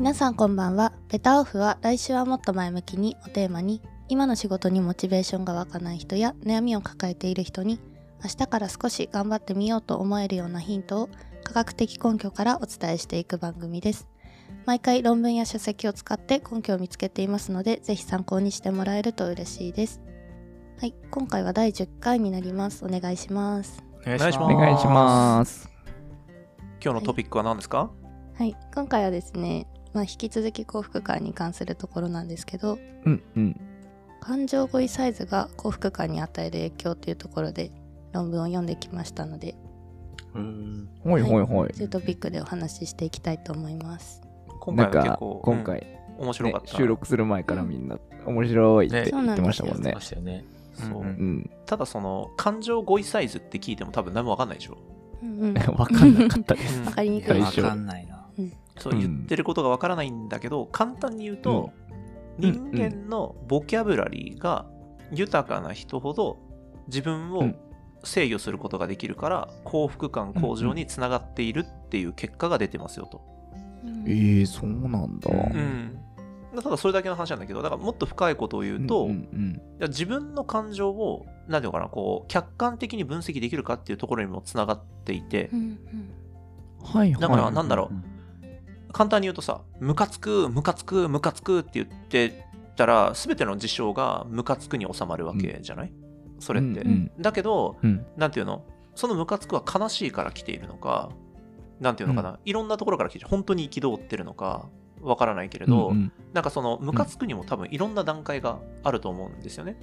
皆さんこんばんは。ベタオフは来週はもっと前向きにをテーマに、今の仕事にモチベーションが湧かない人や悩みを抱えている人に、明日から少し頑張ってみようと思えるようなヒントを科学的根拠からお伝えしていく番組です。毎回論文や書籍を使って根拠を見つけていますので、ぜひ参考にしてもらえると嬉しいです。はい、今回は第10回になります。お願いします。お願いしますお願いします。今日のトピックは何ですか、はい、今回はですね、まあ、引き続き幸福感に関するところなんですけど、うんうん。感情語彙サイズが幸福感に与える影響というところで論文を読んできましたので、うんほいほいほい。そういうトピックでお話ししていきたいと思います。今なんか回は結構、今回、うん面白かった、ね収録する前からみんな面白いってね。言ってましたもんね。ね。そう、ううん。ん。ただその感情語彙サイズって聞いても多分何も分かんないでしょ、うんうん、わかんなかったです。うん。わかりにくい。最初わかんない。な。そううん。言ってることが分からないんだけど、簡単に言うと、うん。人間のボキャブラリーが豊かな人ほど自分をうん。制御することができるから幸福感向上につながっているっていう結果が出てますよと。うん。えー、そうなんだ。ううんただそれだけの話なんだけどだからもっと深いことを言うと、うんうんいや自分の感情を何ていうのかなこう客観的に分析できるかっていうところにもつながっていて、うんうん。はいはい。だからなんだろう。うん簡単に言うとさムカつくムカつくムカつくって言ってたら全ての事象がムカつくに収まるわけじゃない、それって、うんうん。だけどうん。なんていうの？そのムカつくは悲しいから来ているのかなんていうのかな、いろんなところから来て本当に憤ってるのかわからないけれど、うんうん。なんかそのムカつくにも多分いろんな段階があると思うんですよね。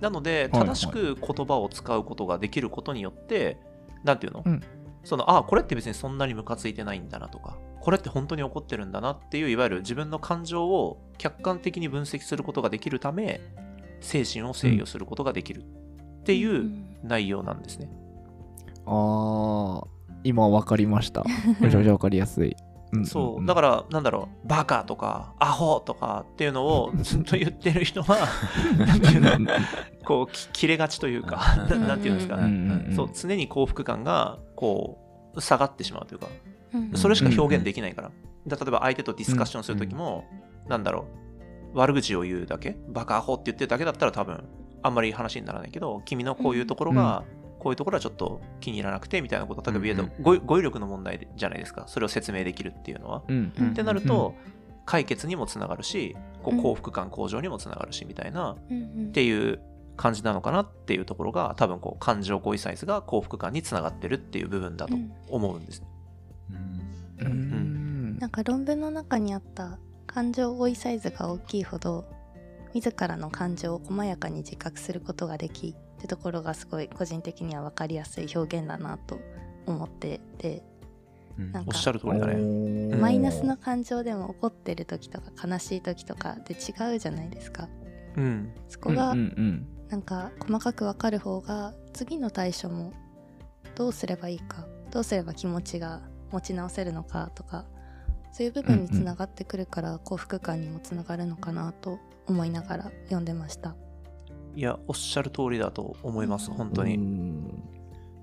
なのではいはい。正しく言葉を使うことができることによって、なんていうの、うん。そのあこれって別にそんなにムカついてないんだなとかこれって本当に怒ってるんだなっていういわゆる自分の感情を客観的に分析することができるため精神を制御することができるっていう内容なんですね。ああ、今わかりました。めちゃめちゃわかりやすい。んそうだからなんだろうバカとかアホとかっていうのを ずっと言ってる人は なんていうのこうき切れがちというかななんていうんですかうんね、うんうんそう常に幸福感がこう下がってしまうというかうんそれしか表現できないから、だ例えば相手とディスカッションする時も、なんだろう。悪口を言うだけ？バカアホって言ってるだけだったら多分あんまり話にならないけど君のこういうところが、こういうところはちょっと気に入らなくてみたいなこと例えば言うと、うん語彙力の問題じゃないですか？それを説明できるっていうのは。ってなると、解決にもつながるしこううん。幸福感向上にもつながるしみたいな、っていう感じなのかなっていうところが多分こう感情語彙サイズが幸福感につながってるっていう部分だと思うんです。ね。うん。なんか論文の中にあった感情語彙サイズが大きいほど自らの感情を細やかに自覚することができってところがすごい個人的には分かりやすい表現だなと思っててうん。なんかおっしゃる通りだね。ねマイナスな感情でも怒ってる時とか悲しい時とかで違うじゃないですか。うん。そこがなんか細かく分かる方が次の対処もどうすればいいかどうすれば気持ちが持ち直せるのかとかそういう部分につながってくるから幸福感にもつながるのかなと思いながら読んでました。いや、おっしゃる通りだと思います、本当に。ん。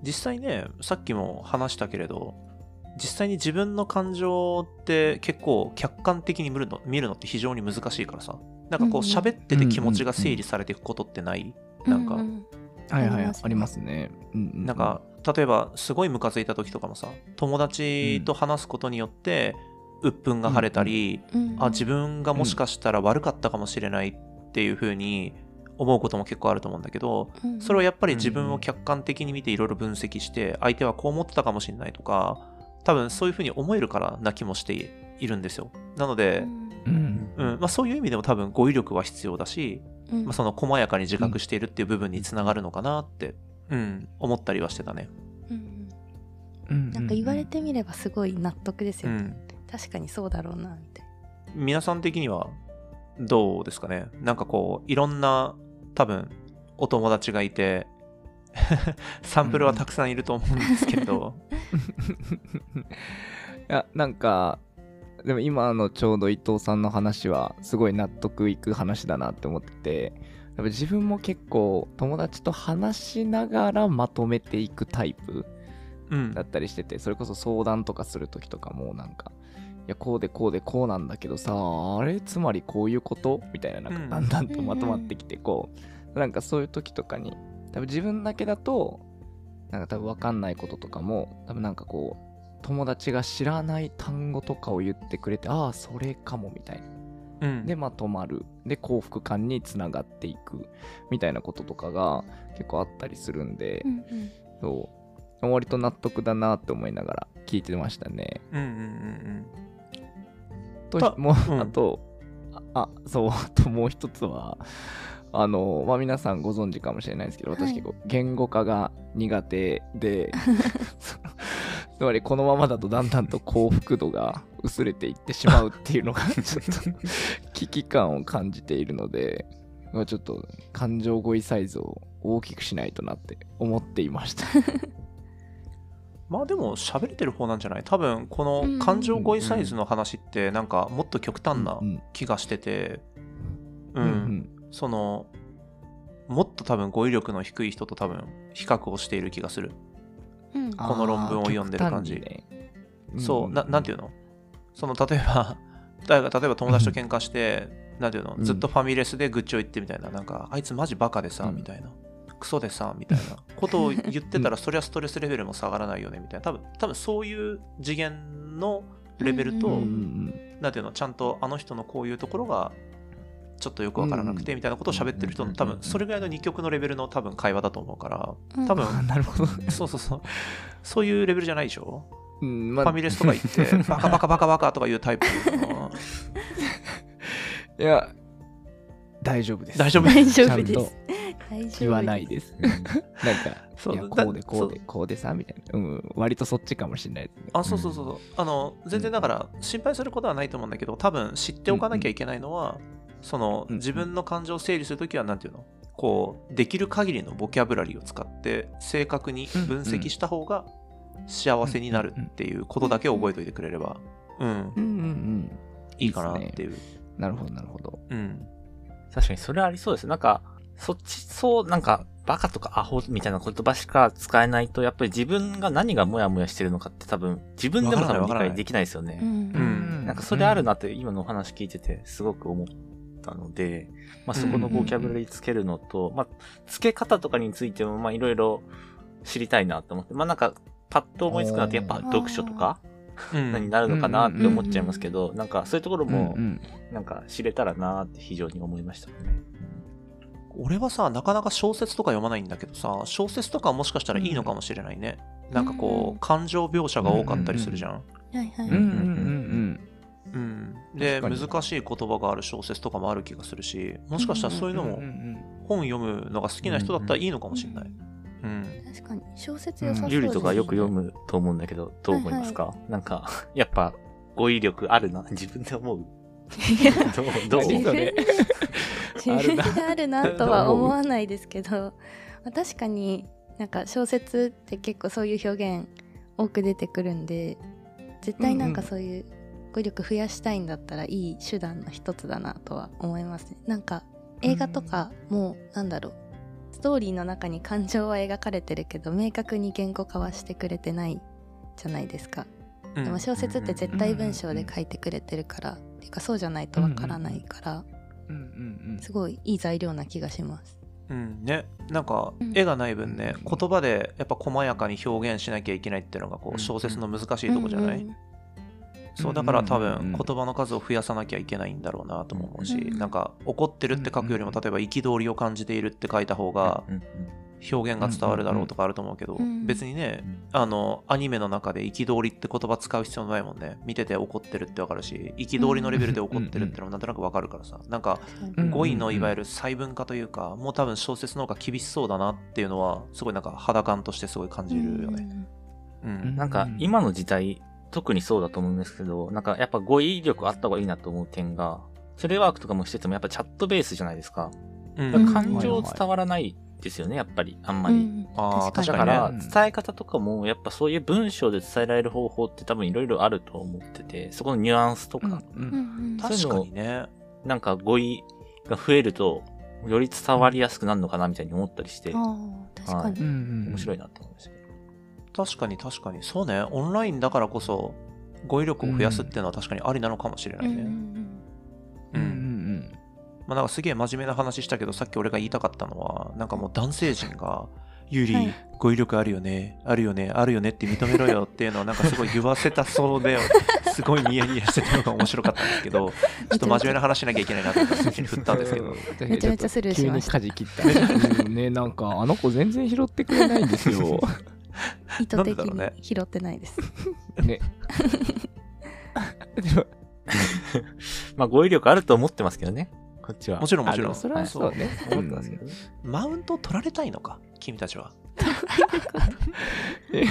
実際ね、さっきも話したけれど、実際に自分の感情って結構客観的に見るの見るのって非常に難しいからさ。なんかこう喋ってて気持ちが整理されていくことってない、なんか。ううはいはいありますね。ありますね。うんうん。なんか例えばすごいムカついた時とかもさ友達と話すことによって鬱憤が晴れたり、うん。あ自分がもしかしたら悪かったかもしれないっていう風に思うことも結構あると思うんだけどうん。それをやっぱり自分を客観的に見ていろいろ分析して相手はこう思ってたかもしれないとか多分そういう風に思えるからな気もしているんですよ。なので、うん。うん。まあ、そういう意味でも多分語彙力は必要だし、うん。まあ、その細やかに自覚しているっていう部分につながるのかなって、うん、思ったりはしてたね。うんうん。なんか言われてみればすごい納得ですよ、うん、確かにそうだろうなみたい皆さん的にはどうですかね？なんかこういろんな多分お友達がいて サンプルはたくさんいると思うんですけど、いやなんかでも今のちょうど伊藤さんの話はすごい納得いく話だなって思っててぱ自分も結構友達と話しながらまとめていくタイプうん。だったりしててそれこそ相談とかする時とかもなんかやこうでこうでこうなんだけどさあれ？つまりこういうこと？みたいななんうん。かだんだんとまとまってきてこう、なんかそういう時とかに多分自分だけだとなんか多分分かんないこととかも多分なんかこう友達が知らない単語とかを言ってくれてああそれかもみたいなうん。でまとまる。で幸福感につながっていくみたいなこととかが結構あったりするんで、うんうん。そう。割と納得だなって思いながら聞いてましたね。うんうんうんとたもう、うん。あとああそう あともう一つはあのまあ皆さんご存知かもしれないですけどはい。私結構言語化が苦手で、そ のつまりこのままだとだんだんと幸福度が薄れていってしまうっていうのが ちょっと危機感を感じているのでまあちょっと感情語彙サイズを大きくしないとなって思っていました。まあでも喋れてる方なんじゃない？多分こうん。の感情語彙サイズの話ってなんかもっと極端なうん気がしてて、う、うんん。そのもっと多分語彙力の低い人と多分比較をしている気がする。うん。この論文を読んでる感じ。そう、ななんていうの？その例えば、例えば友達と喧嘩して、なんていうの？うん。ずっとファミレスで愚痴を言ってみたいな、なんか、あいつマジバカでさ、うん。みたいな。クソでさ、みたいな。ことを言ってたら、そりゃストレスレベルも下がらないよね、みたいな。多分、多分そういう次元のレベルと、うていうの、ちゃんとあの人のこういうところが、ちょっとよくわからなくて、みたいなことを喋ってる人の、多分、それぐらいの二極のレベルの多分会話だと思うから、うん多分、あ なるほど。そうそうそう。そういうレベルじゃないでしょ？うんまファミレスとか行って、バカバカバカバカとかいうタイプのいや、大丈夫です。大丈夫大丈夫ちゃんとです。大丈夫です。言わないです。なんか、いや、そうだこうでこうでこうでさ、みたいな。うん、割とそっちかもしれないですね。あ、そうそうそうそう。あの、全然だから、心配することはないと思うんだけど、多分知っておかなきゃいけないのは、その、うん自分の感情を整理するときは、なんていうの？こう、できる限りのボキャブラリーを使って、正確に分析した方が幸せになるっていうことだけを覚えておいてくれれば、うん、うんうんうん。いいかなっていう。なるほど、なるほど。うん。確かにそれはありそうです。なんか、そっち、そう、なんか、バカとかアホみたいな言葉しか使えないと、やっぱり自分が何がモヤモヤしてるのかって多分、自分でも多分理解できないですよね。うんうんなんかそれあるなって今のお話聞いててすごく思ったので、まあそこのボキャブラリーつけるのと、まあ付け方とかについてもまあいろいろ知りたいなと思って、まあなんかパッと思いつくのってやっぱ読書とかうん何になるのかなって思っちゃいますけど、なんかそういうところうんもうんなんか知れたらなって非常に思いましたね。俺はさ、なかなか小説とか読まないんだけどさ、小説とかもしかしたらいいのかもしれないね。なんかこうんう、感情描写が多かったりするじゃん。はいはい。うんうんうんうん、で難しい言葉がある小説とかもある気がするしもしかしたらそういうのうん。もうんうん本読むのが好きな人だったらいいのかもしれない。うん。確かに小説良さそうですね。ゆりとかよく読むと思うんだけど、どう思いますか、なんか、やっぱ語彙力あるな、自分で思う。どうどう？自分であるなとは思わないですけど、まあ確かになんか小説って結構そういう表現多く出てくるんで絶対なんかそういう語彙力増やしたいんだったらいい手段の一つだなとは思いますね。なんか映画とかもうなんだろう。ストーリーの中に感情は描かれてるけど明確に言語化はしてくれてないじゃないですか。うん。でも小説って絶対文章で書いてくれてるから、っていうかそうじゃないとわからないから、うんうんすごいいい材料な気がします。うん。ね、なんかうん。絵がない分ね、言葉でやっぱ細やかに表現しなきゃいけないっていうのがこうんう小説の難しいとこじゃない、うんそうだから多うんうんうんうん分言葉の数を増やさなきゃいけないんだろうなとも思うし、うんなんか怒ってるって書くよりもうん例えば憤りを感じているって書いた方がうんうん表現が伝わるだろうとかあると思うけど、うん別にねあのアニメの中で憤りって言葉使う必要ないもんね。見てて怒ってるってわかるし憤りのレベルで怒ってるってのもなんとなくわかるからさ。なんかうん語彙のいわゆる細分化というかもう多分小説の方が厳しそうだなっていうのはすごいなんか肌感としてすごい感じるよね。うん。なんか今の時代、特にそうだと思うんですけど、なんかやっぱ語彙力あった方がいいなと思う点が、テレワークとかもしててもやっぱチャットベースじゃないですか。うん。うん感情伝わらないですよね、やっぱり、あんまり。うん。あー確かに。だからうん。伝え方とかもやっぱそういう文章で伝えられる方法って多分いろいろあると思ってて、そこのニュアンスとか、うんうん。うん確かにね。なんか語彙が増えると、より伝わりやすくなるのかなみたいに思ったりして、あー確かに、うんうん面白いなって思いました。確かに確かに。そうね。オンラインだからこそ、語彙力を増やすっていうのは確かにありなのかもしれないね。うんうんうんまあ、なんかすげえ真面目な話したけどさっき俺が言いたかったのはなんかもう男性陣が「ユーリ、はい語彙力あるよねあるよねあるよね」って認めろよっていうのをなんかすごい言わせたそうで すごいニヤニヤしてたのが面白かったんですけど ちょっと真面目な話しなきゃいけないなと思って振ったんですけど めちゃめちゃスルーしました急に舵切った。うんね、なんか、あの子全然拾ってくれないんですよ。意図的に拾ってないです。ね。まあ語彙力あると思ってますけどね。こっちは。もちろんもちろんそれはそうね。思ってますけどね。マウントを取られたいのか？君たちは え？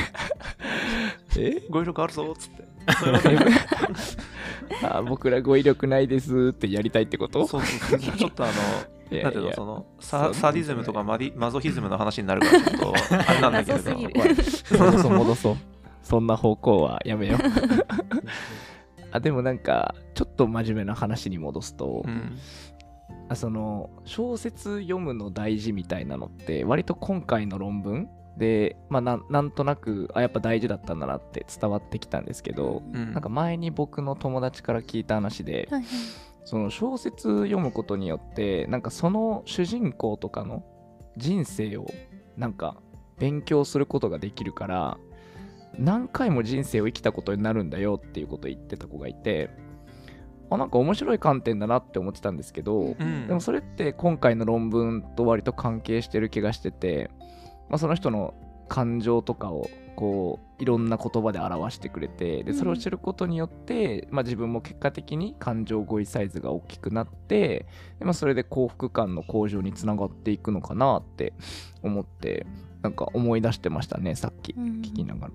語彙力あるぞっつって あ僕ら語彙力ないですってやりたいってこと？そうそう。そうちょっとあの いやなんていういやのそのそサディズムとかマディマゾヒズムの話になるからちょっと あれなんだけれど。謎すぎる。戻そう戻そう。そんな方向はやめよう。あでもなんかちょっと真面目な話に戻すと、うん。あその小説読むの大事みたいなのって割と今回の論文で、まあ、なんなんとなくあやっぱ大事だったんだなって伝わってきたんですけど、うん。なんか前に僕の友達から聞いた話で、はいはい。その小説読むことによってなんかその主人公とかの人生をなんか勉強することができるから何回も人生を生きたことになるんだよっていうことを言ってた子がいてあなんか面白い観点だなって思ってたんですけど、うん。でもそれって今回の論文と割と関係してる気がしてて、まあ、その人の感情とかをこういろんな言葉で表してくれてでそれを知ることによって、まあ、自分も結果的に感情語彙サイズが大きくなってで、まあ、それで幸福感の向上につながっていくのかなって思ってなんか思い出してましたねさっきうん。聞きながら。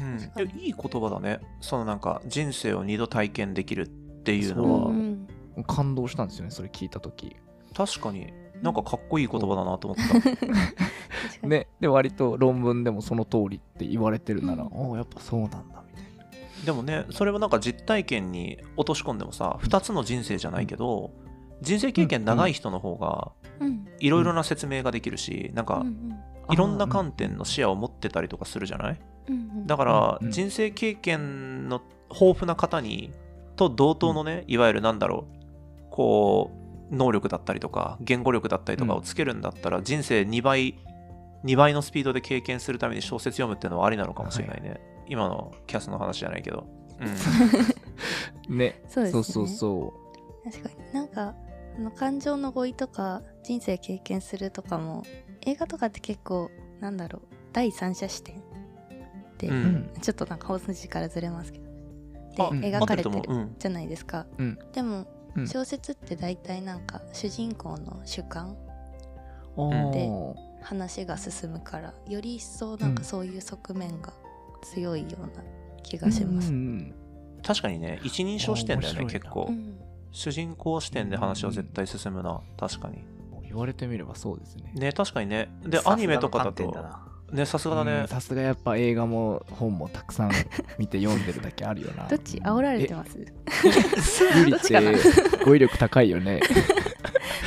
うん、いやいい言葉だね。そのなんか人生を二度体験できるっていうのは。そううん。感動したんですよねそれ聞いた時。確かになんかかっこいい言葉だなと思った。ね、で割と論文でもその通りって言われてるなら、うん。おおやっぱそうなんだみたいな。でもねそれもなんか実体験に落とし込んでもさ2つの人生じゃないけど人生経験長い人の方がうん。いろいろな説明ができるしなんかうんいろんな観点の視野を持ってたりとかするじゃない？うんうんだから人生経験の豊富な方にと同等のねいわゆるなんだろうこう能力だったりとか言語力だったりとかをつけるんだったら人生2倍2倍のスピードで経験するために小説読むっていうのはありなのかもしれないね、今のキャスの話じゃないけど、うん、ね。そうですね。そうそうそ確かになんかあの感情の語彙とか人生経験するとかも映画とかって結構なんだろう第三者視点で、うう。うん。ちょっとなんか放筋からずれますけど。あで描かれてるじゃないですか、うん。でもうん。小説って大体なんか主人公の主観おでー話が進むからより一層なんうんかそういう側面が強いような気がします、うんうん確かにね一人称視点だよね結構、うん。主人公視点で話は絶対進むな。確かに。言われてみればそうですね。ね確かにね。でアニメとかだとねさすがだね。うんさすが。やっぱ映画も本もたくさん 見て読んでるだけあるよな。どっち煽られてます？ゆりって語彙力高いよね。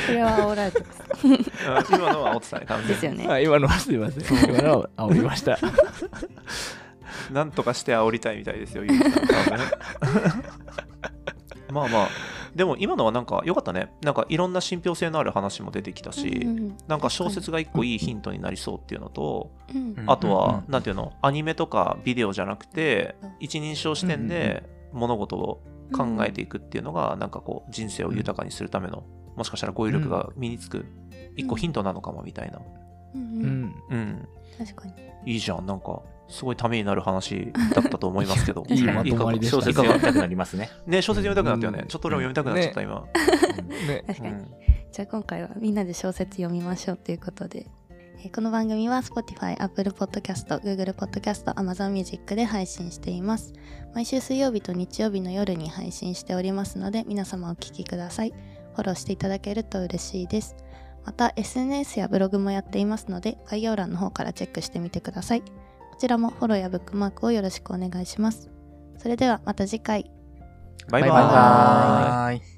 これは煽られてます。うん今のは煽ってたね完全にですよね。あ今のはすいません。今のは煽りました。なんとかして煽りたいみたいですよ、ゆうきさん。まあまあ、でも今のはなんか良かったね。なんかいろんな信憑性のある話も出てきたし、うんうんなんか小説が一個いいヒントになりそうっていうのと、うんうんあとは、うんなんていうの、アニメとかビデオじゃなくてうん、一人称視点で物事を考えていくっていうのが、なんかこう、人生を豊かにするための、もしかしたら語彙力が身につく一個ヒントなのかもみたいな。うん。うん。確かにいいじゃん。なんか、すごいためになる話だったと思いますけど。いいまとまりでした小説いかが読みたくなりますね。ね、小説読みたくなったよね。うんちょっと俺も読みたくなっちゃった、今。ね。確かに、うんじゃあ今回はみんなで小説読みましょうということで、えーこの番組は Spotify、Apple Podcast、Google Podcast、Amazon Music で配信しています。毎週水曜日と日曜日の夜に配信しておりますので皆様お聞きください。フォローしていただけると嬉しいです。また SNS やブログもやっていますので概要欄の方からチェックしてみてください。こちらもフォローやブックマークをよろしくお願いします。それではまた次回。バイバイ。バイバイバイ。